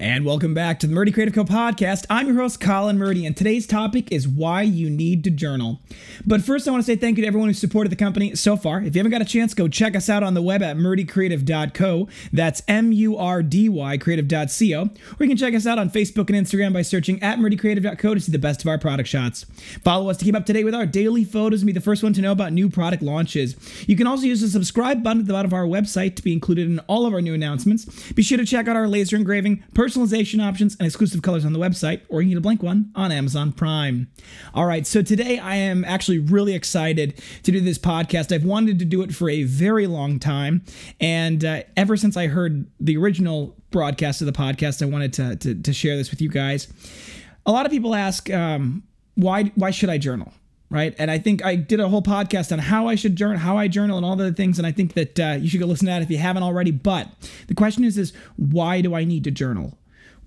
And welcome back to the Murdy Creative Co podcast. I'm your host, Colin Murdy, and today's topic is why you need to journal. But first, I want to say thank you to everyone who supported the company so far. If you haven't got a chance, go check us out on the web at murdycreative.co. That's M U R D Y creative.co. Or you can check us out on Facebook and Instagram by searching at murdycreative.co to see the best of our product shots. Follow us to keep up to date with our daily photos and be the first one to know about new product launches. You can also use the subscribe button at the bottom of our website to be included in all of our new announcements. Be sure to check out our laser engraving, personalization options, and exclusive colors on the website, or you can get a blank one on Amazon Prime. All right, so today I am actually really excited to do this podcast. I've wanted to do it for a very long time, and uh, ever since I heard the original broadcast of the podcast, I wanted to, to, to share this with you guys. A lot of people ask, um, why why should I journal? right? And I think I did a whole podcast on how I should journal, how I journal, and all the things. And I think that uh, you should go listen to that if you haven't already. But the question is, is why do I need to journal?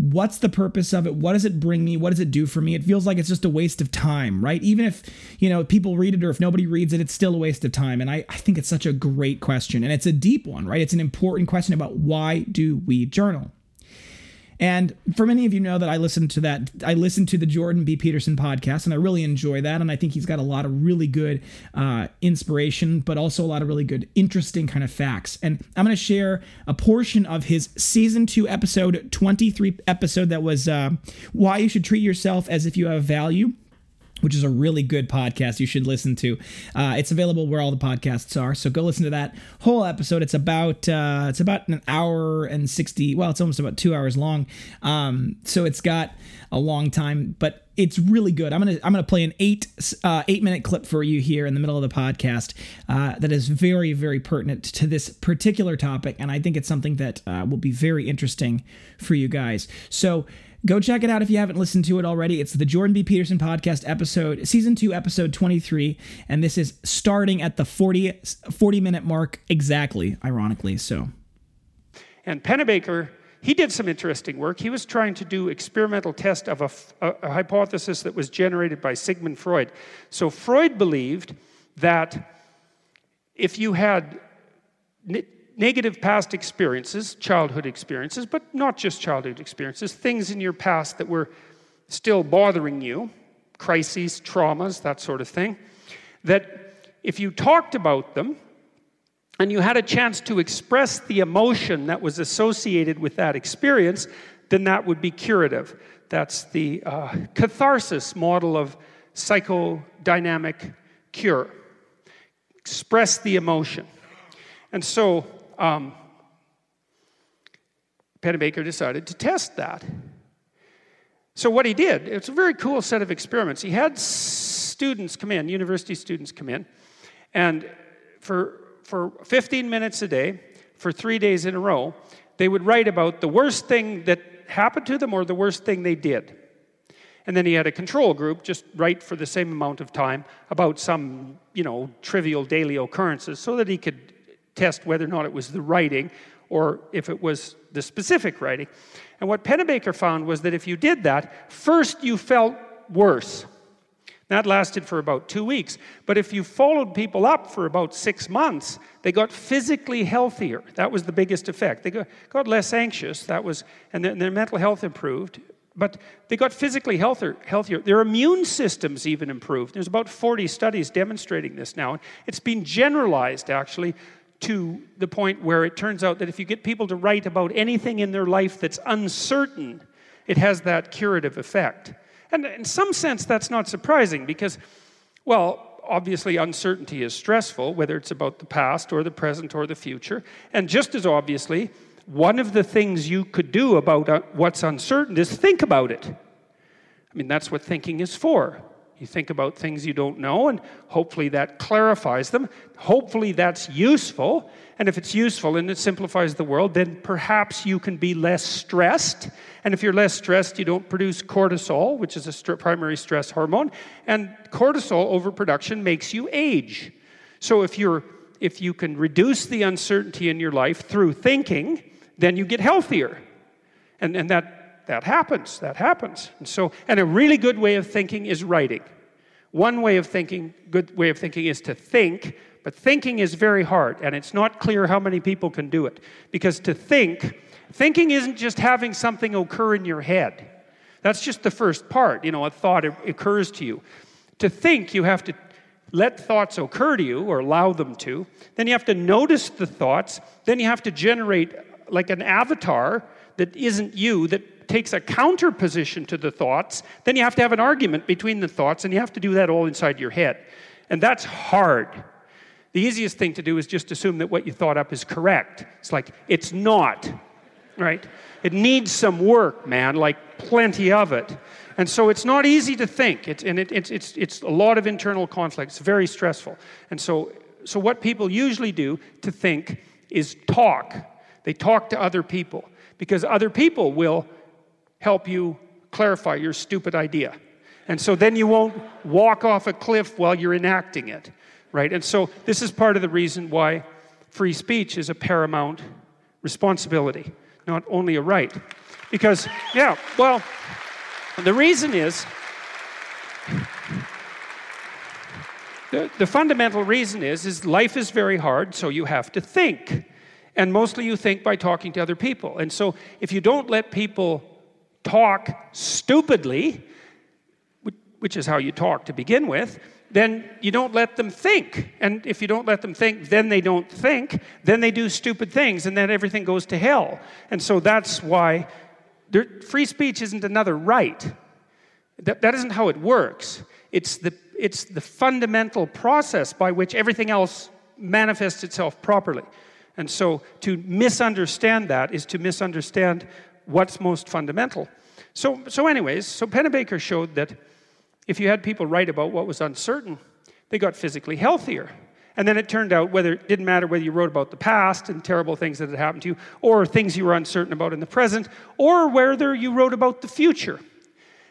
What's the purpose of it? What does it bring me? What does it do for me? It feels like it's just a waste of time, right? Even if, you know, people read it or if nobody reads it, it's still a waste of time. And I, I think it's such a great question. And it's a deep one, right? It's an important question about why do we journal? And for many of you know that I listen to that, I listen to the Jordan B. Peterson podcast, and I really enjoy that. And I think he's got a lot of really good uh, inspiration, but also a lot of really good, interesting kind of facts. And I'm going to share a portion of his season two, episode 23 episode that was uh, why you should treat yourself as if you have value which is a really good podcast you should listen to. Uh, it's available where all the podcasts are, so go listen to that whole episode. It's about uh, it's about an hour and sixty. Well, it's almost about two hours long. Um, so it's got a long time, but it's really good. I'm gonna I'm gonna play an eight uh, eight minute clip for you here in the middle of the podcast uh, that is very very pertinent to this particular topic, and I think it's something that uh, will be very interesting for you guys. So. Go check it out if you haven't listened to it already. It's the Jordan B. Peterson podcast episode, season two, episode 23. And this is starting at the 40, 40 minute mark exactly, ironically. So. And Pennebaker, he did some interesting work. He was trying to do experimental test of a, a, a hypothesis that was generated by Sigmund Freud. So Freud believed that if you had negative past experiences, childhood experiences, but not just childhood experiences, things in your past that were still bothering you, crises, traumas, that sort of thing, that if you talked about them and you had a chance to express the emotion that was associated with that experience, then that would be curative. That's the uh, catharsis model of psychodynamic cure. Express the emotion. And so um, Pennebaker decided to test that. So, what he did, it's a very cool set of experiments. He had students come in, university students come in, and for, for 15 minutes a day, for three days in a row, they would write about the worst thing that happened to them or the worst thing they did. And then he had a control group just write for the same amount of time about some, you know, trivial daily occurrences so that he could test whether or not it was the writing or if it was the specific writing. And what Pennebaker found was that if you did that, first you felt worse. That lasted for about two weeks. But if you followed people up for about six months, they got physically healthier. That was the biggest effect. They got, less anxious. That was, and their, their mental health improved. But they got physically healthier, healthier. Their immune systems even improved. There's about 40 studies demonstrating this now. It's been generalized, actually, to the point where it turns out that if you get people to write about anything in their life that's uncertain, it has that curative effect. And in some sense, that's not surprising because, well, obviously, uncertainty is stressful, whether it's about the past or the present or the future. And just as obviously, one of the things you could do about uh, what's uncertain is think about it. I mean, that's what thinking is for. You think about things you don't know, and hopefully that clarifies them. Hopefully that's useful. And if it's useful and it simplifies the world, then perhaps you can be less stressed. And if you're less stressed, you don't produce cortisol, which is a st- primary stress hormone. And cortisol overproduction makes you age. So if you're if you can reduce the uncertainty in your life through thinking, then you get healthier. And, and that that happens. That happens. And so, and a really good way of thinking is writing. One way of thinking, good way of thinking is to think, but thinking is very hard, and it's not clear how many people can do it. Because to think Thinking isn't just having something occur in your head. That's just the first part. You know, a thought occurs to you. To think, you have to let thoughts occur to you or allow them to. Then you have to notice the thoughts. Then you have to generate like an avatar that isn't you, that takes a counter position to the thoughts. Then you have to have an argument between the thoughts, and you have to do that all inside your head. And that's hard. The easiest thing to do is just assume that what you thought up is correct. It's like, it's not, right? It needs some work, man, like plenty of it. And so it's not easy to think, it's, and it, it's, it's, it's a lot of internal conflict. It's very stressful. And so, so, what people usually do to think is talk. They talk to other people because other people will help you clarify your stupid idea. And so then you won't walk off a cliff while you're enacting it, right? And so this is part of the reason why free speech is a paramount responsibility, not only a right. Because, yeah, well, the reason is the, the fundamental reason is is life is very hard, so you have to think. And mostly you think by talking to other people. And so if you don't let people talk stupidly, which is how you talk to begin with, then you don't let them think. And if you don't let them think, then they don't think, then they do stupid things, and then everything goes to hell. And so that's why free speech isn't another right. That, that isn't how it works. It's the, it's the fundamental process by which everything else manifests itself properly. And so to misunderstand that is to misunderstand what's most fundamental. So, so anyways, so Pennebaker showed that if you had people write about what was uncertain, they got physically healthier. And then it turned out whether it didn't matter whether you wrote about the past and terrible things that had happened to you, or things you were uncertain about in the present, or whether you wrote about the future.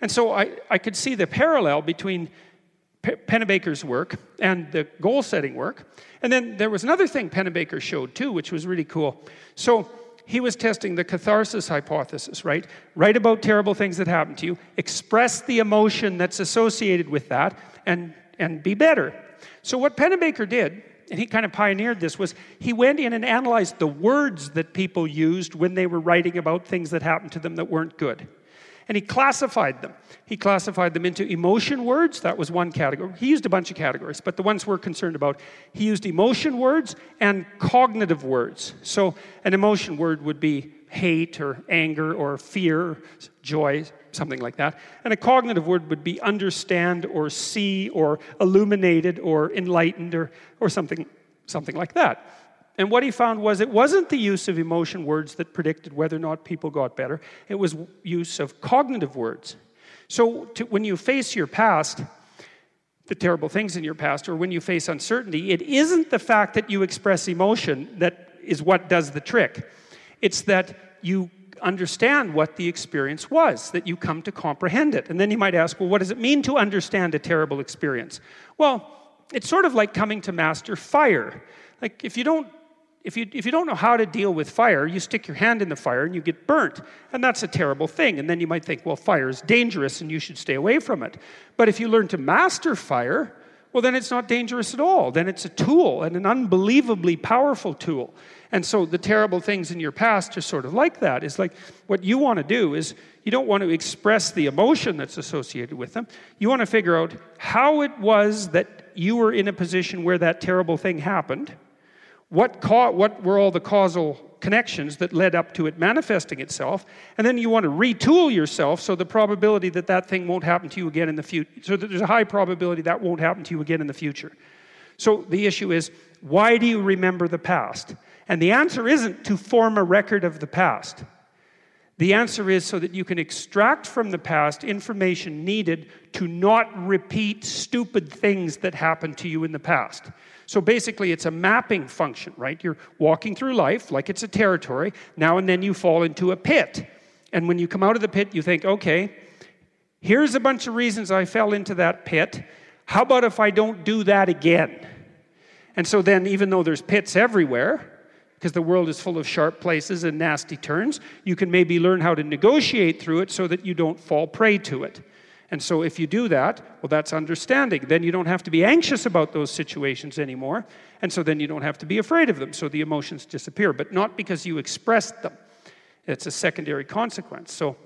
And so I, I could see the parallel between Pennebaker's work and the goal setting work. And then there was another thing Pennebaker showed too, which was really cool. So he was testing the catharsis hypothesis, right? Write about terrible things that happened to you, express the emotion that's associated with that, and, and be better. So, what Pennebaker did, and he kind of pioneered this, was he went in and analyzed the words that people used when they were writing about things that happened to them that weren't good. And he classified them. He classified them into emotion words, that was one category. He used a bunch of categories, but the ones we're concerned about, he used emotion words and cognitive words. So, an emotion word would be hate or anger or fear, joy, something like that. And a cognitive word would be understand or see or illuminated or enlightened or, or something, something like that. And what he found was it wasn't the use of emotion words that predicted whether or not people got better, it was use of cognitive words. So to, when you face your past, the terrible things in your past, or when you face uncertainty, it isn't the fact that you express emotion that is what does the trick. It's that you understand what the experience was, that you come to comprehend it. And then you might ask, well, what does it mean to understand a terrible experience? Well, it's sort of like coming to master fire. Like, if you don't if you, if you don't know how to deal with fire, you stick your hand in the fire and you get burnt. And that's a terrible thing. And then you might think, well, fire is dangerous and you should stay away from it. But if you learn to master fire, well, then it's not dangerous at all. Then it's a tool and an unbelievably powerful tool. And so the terrible things in your past are sort of like that. Is like what you want to do is you don't want to express the emotion that's associated with them. You want to figure out how it was that you were in a position where that terrible thing happened what, ca- what were all the causal connections that led up to it manifesting itself, and then you want to retool yourself so the probability that that thing won't happen to you again in the future, so that there's a high probability that won't happen to you again in the future. So the issue is, why do you remember the past? And the answer isn't to form a record of the past. The answer is so that you can extract from the past information needed to not repeat stupid things that happened to you in the past. So basically, it's a mapping function, right? You're walking through life like it's a territory. Now and then you fall into a pit. And when you come out of the pit, you think, okay, here's a bunch of reasons I fell into that pit. How about if I don't do that again? And so then, even though there's pits everywhere, because the world is full of sharp places and nasty turns, you can maybe learn how to negotiate through it so that you don't fall prey to it. And so, if you do that, well, that's understanding. Then you don't have to be anxious about those situations anymore. And so, then you don't have to be afraid of them. So, the emotions disappear, but not because you expressed them. It's a secondary consequence. So,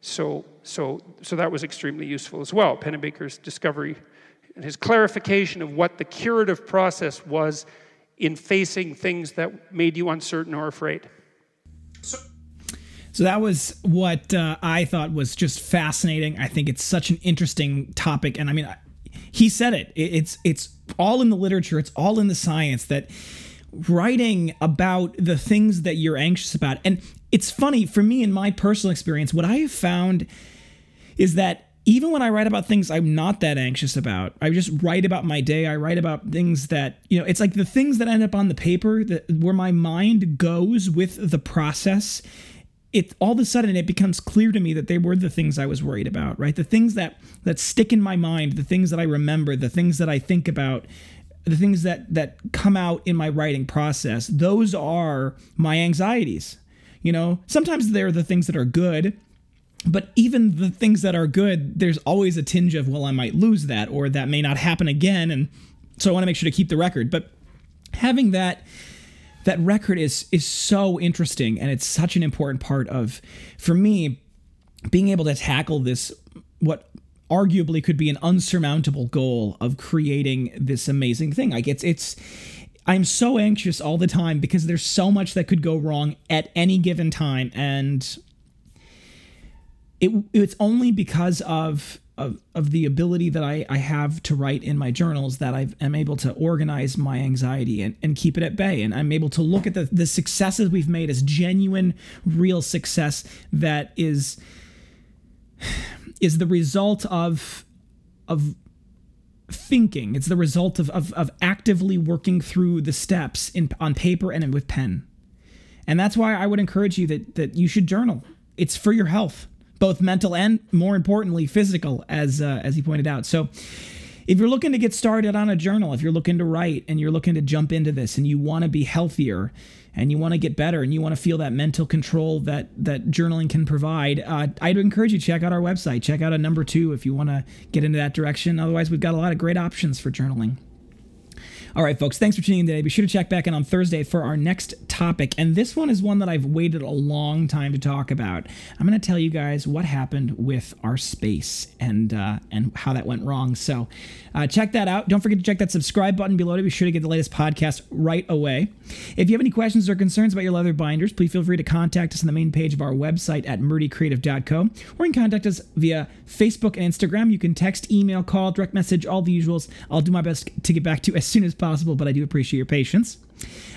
so, so, so that was extremely useful as well. Pennebaker's discovery and his clarification of what the curative process was in facing things that made you uncertain or afraid. So, that was what uh, I thought was just fascinating. I think it's such an interesting topic, and I mean, he said it. It's it's all in the literature. It's all in the science that writing about the things that you're anxious about. And it's funny for me in my personal experience, what I have found is that even when I write about things I'm not that anxious about, I just write about my day. I write about things that, you know, it's like the things that end up on the paper that where my mind goes with the process. It all of a sudden it becomes clear to me that they were the things I was worried about, right? The things that that stick in my mind, the things that I remember, the things that I think about, the things that that come out in my writing process. Those are my anxieties. You know, sometimes they're the things that are good but even the things that are good, there's always a tinge of, well, I might lose that or that may not happen again. And so I want to make sure to keep the record. But having that that record is is so interesting and it's such an important part of for me being able to tackle this what arguably could be an unsurmountable goal of creating this amazing thing. Like it's it's i'm so anxious all the time because there's so much that could go wrong at any given time and it, it's only because of, of, of the ability that I, I have to write in my journals that I am able to organize my anxiety and, and keep it at bay. And I'm able to look at the, the successes we've made as genuine, real success that is is the result of of thinking. It's the result of, of, of actively working through the steps in on paper and with pen. And that's why I would encourage you that that you should journal. It's for your health both mental and more importantly physical as uh, as he pointed out. So if you're looking to get started on a journal if you're looking to write and you're looking to jump into this and you want to be healthier and you want to get better and you want to feel that mental control that that journaling can provide uh, i'd encourage you to check out our website. Check out a number two if you want to get into that direction. Otherwise we've got a lot of great options for journaling all right, folks, thanks for tuning in today. Be sure to check back in on Thursday for our next topic. And this one is one that I've waited a long time to talk about. I'm going to tell you guys what happened with our space and uh, and how that went wrong. So uh, check that out. Don't forget to check that subscribe button below to be sure to get the latest podcast right away. If you have any questions or concerns about your leather binders, please feel free to contact us on the main page of our website at murdycreative.co or you can contact us via Facebook and Instagram. You can text, email, call, direct message, all the usuals. I'll do my best to get back to you as soon as possible, but I do appreciate your patience.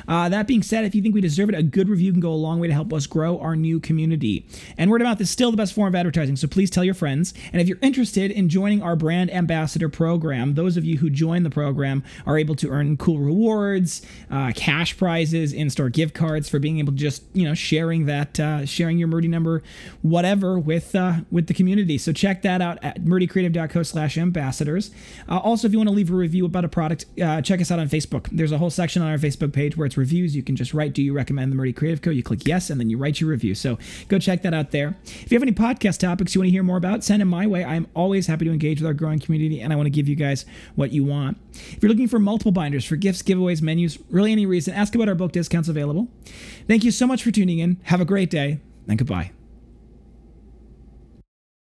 Uh, that being said, if you think we deserve it, a good review can go a long way to help us grow our new community. And word of mouth is still the best form of advertising, so please tell your friends. And if you're interested in joining our brand ambassador program, those of you who join the program are able to earn cool rewards, uh, cash prizes, in-store gift cards for being able to just you know sharing that uh, sharing your Murdy number, whatever with uh, with the community. So check that out at murdycreative.co/ambassadors. Uh, also, if you want to leave a review about a product, uh, check us out on Facebook. There's a whole section on our Facebook page where it's reviews. You can just write, Do you recommend the Murdy Creative Co? You click yes, and then you write your review. So go check that out there. If you have any podcast topics you want to hear more about, send them my way. I'm always happy to engage with our growing community, and I want to give you guys what you want. If you're looking for multiple binders for gifts, giveaways, menus, really any reason, ask about our book discounts available. Thank you so much for tuning in. Have a great day, and goodbye.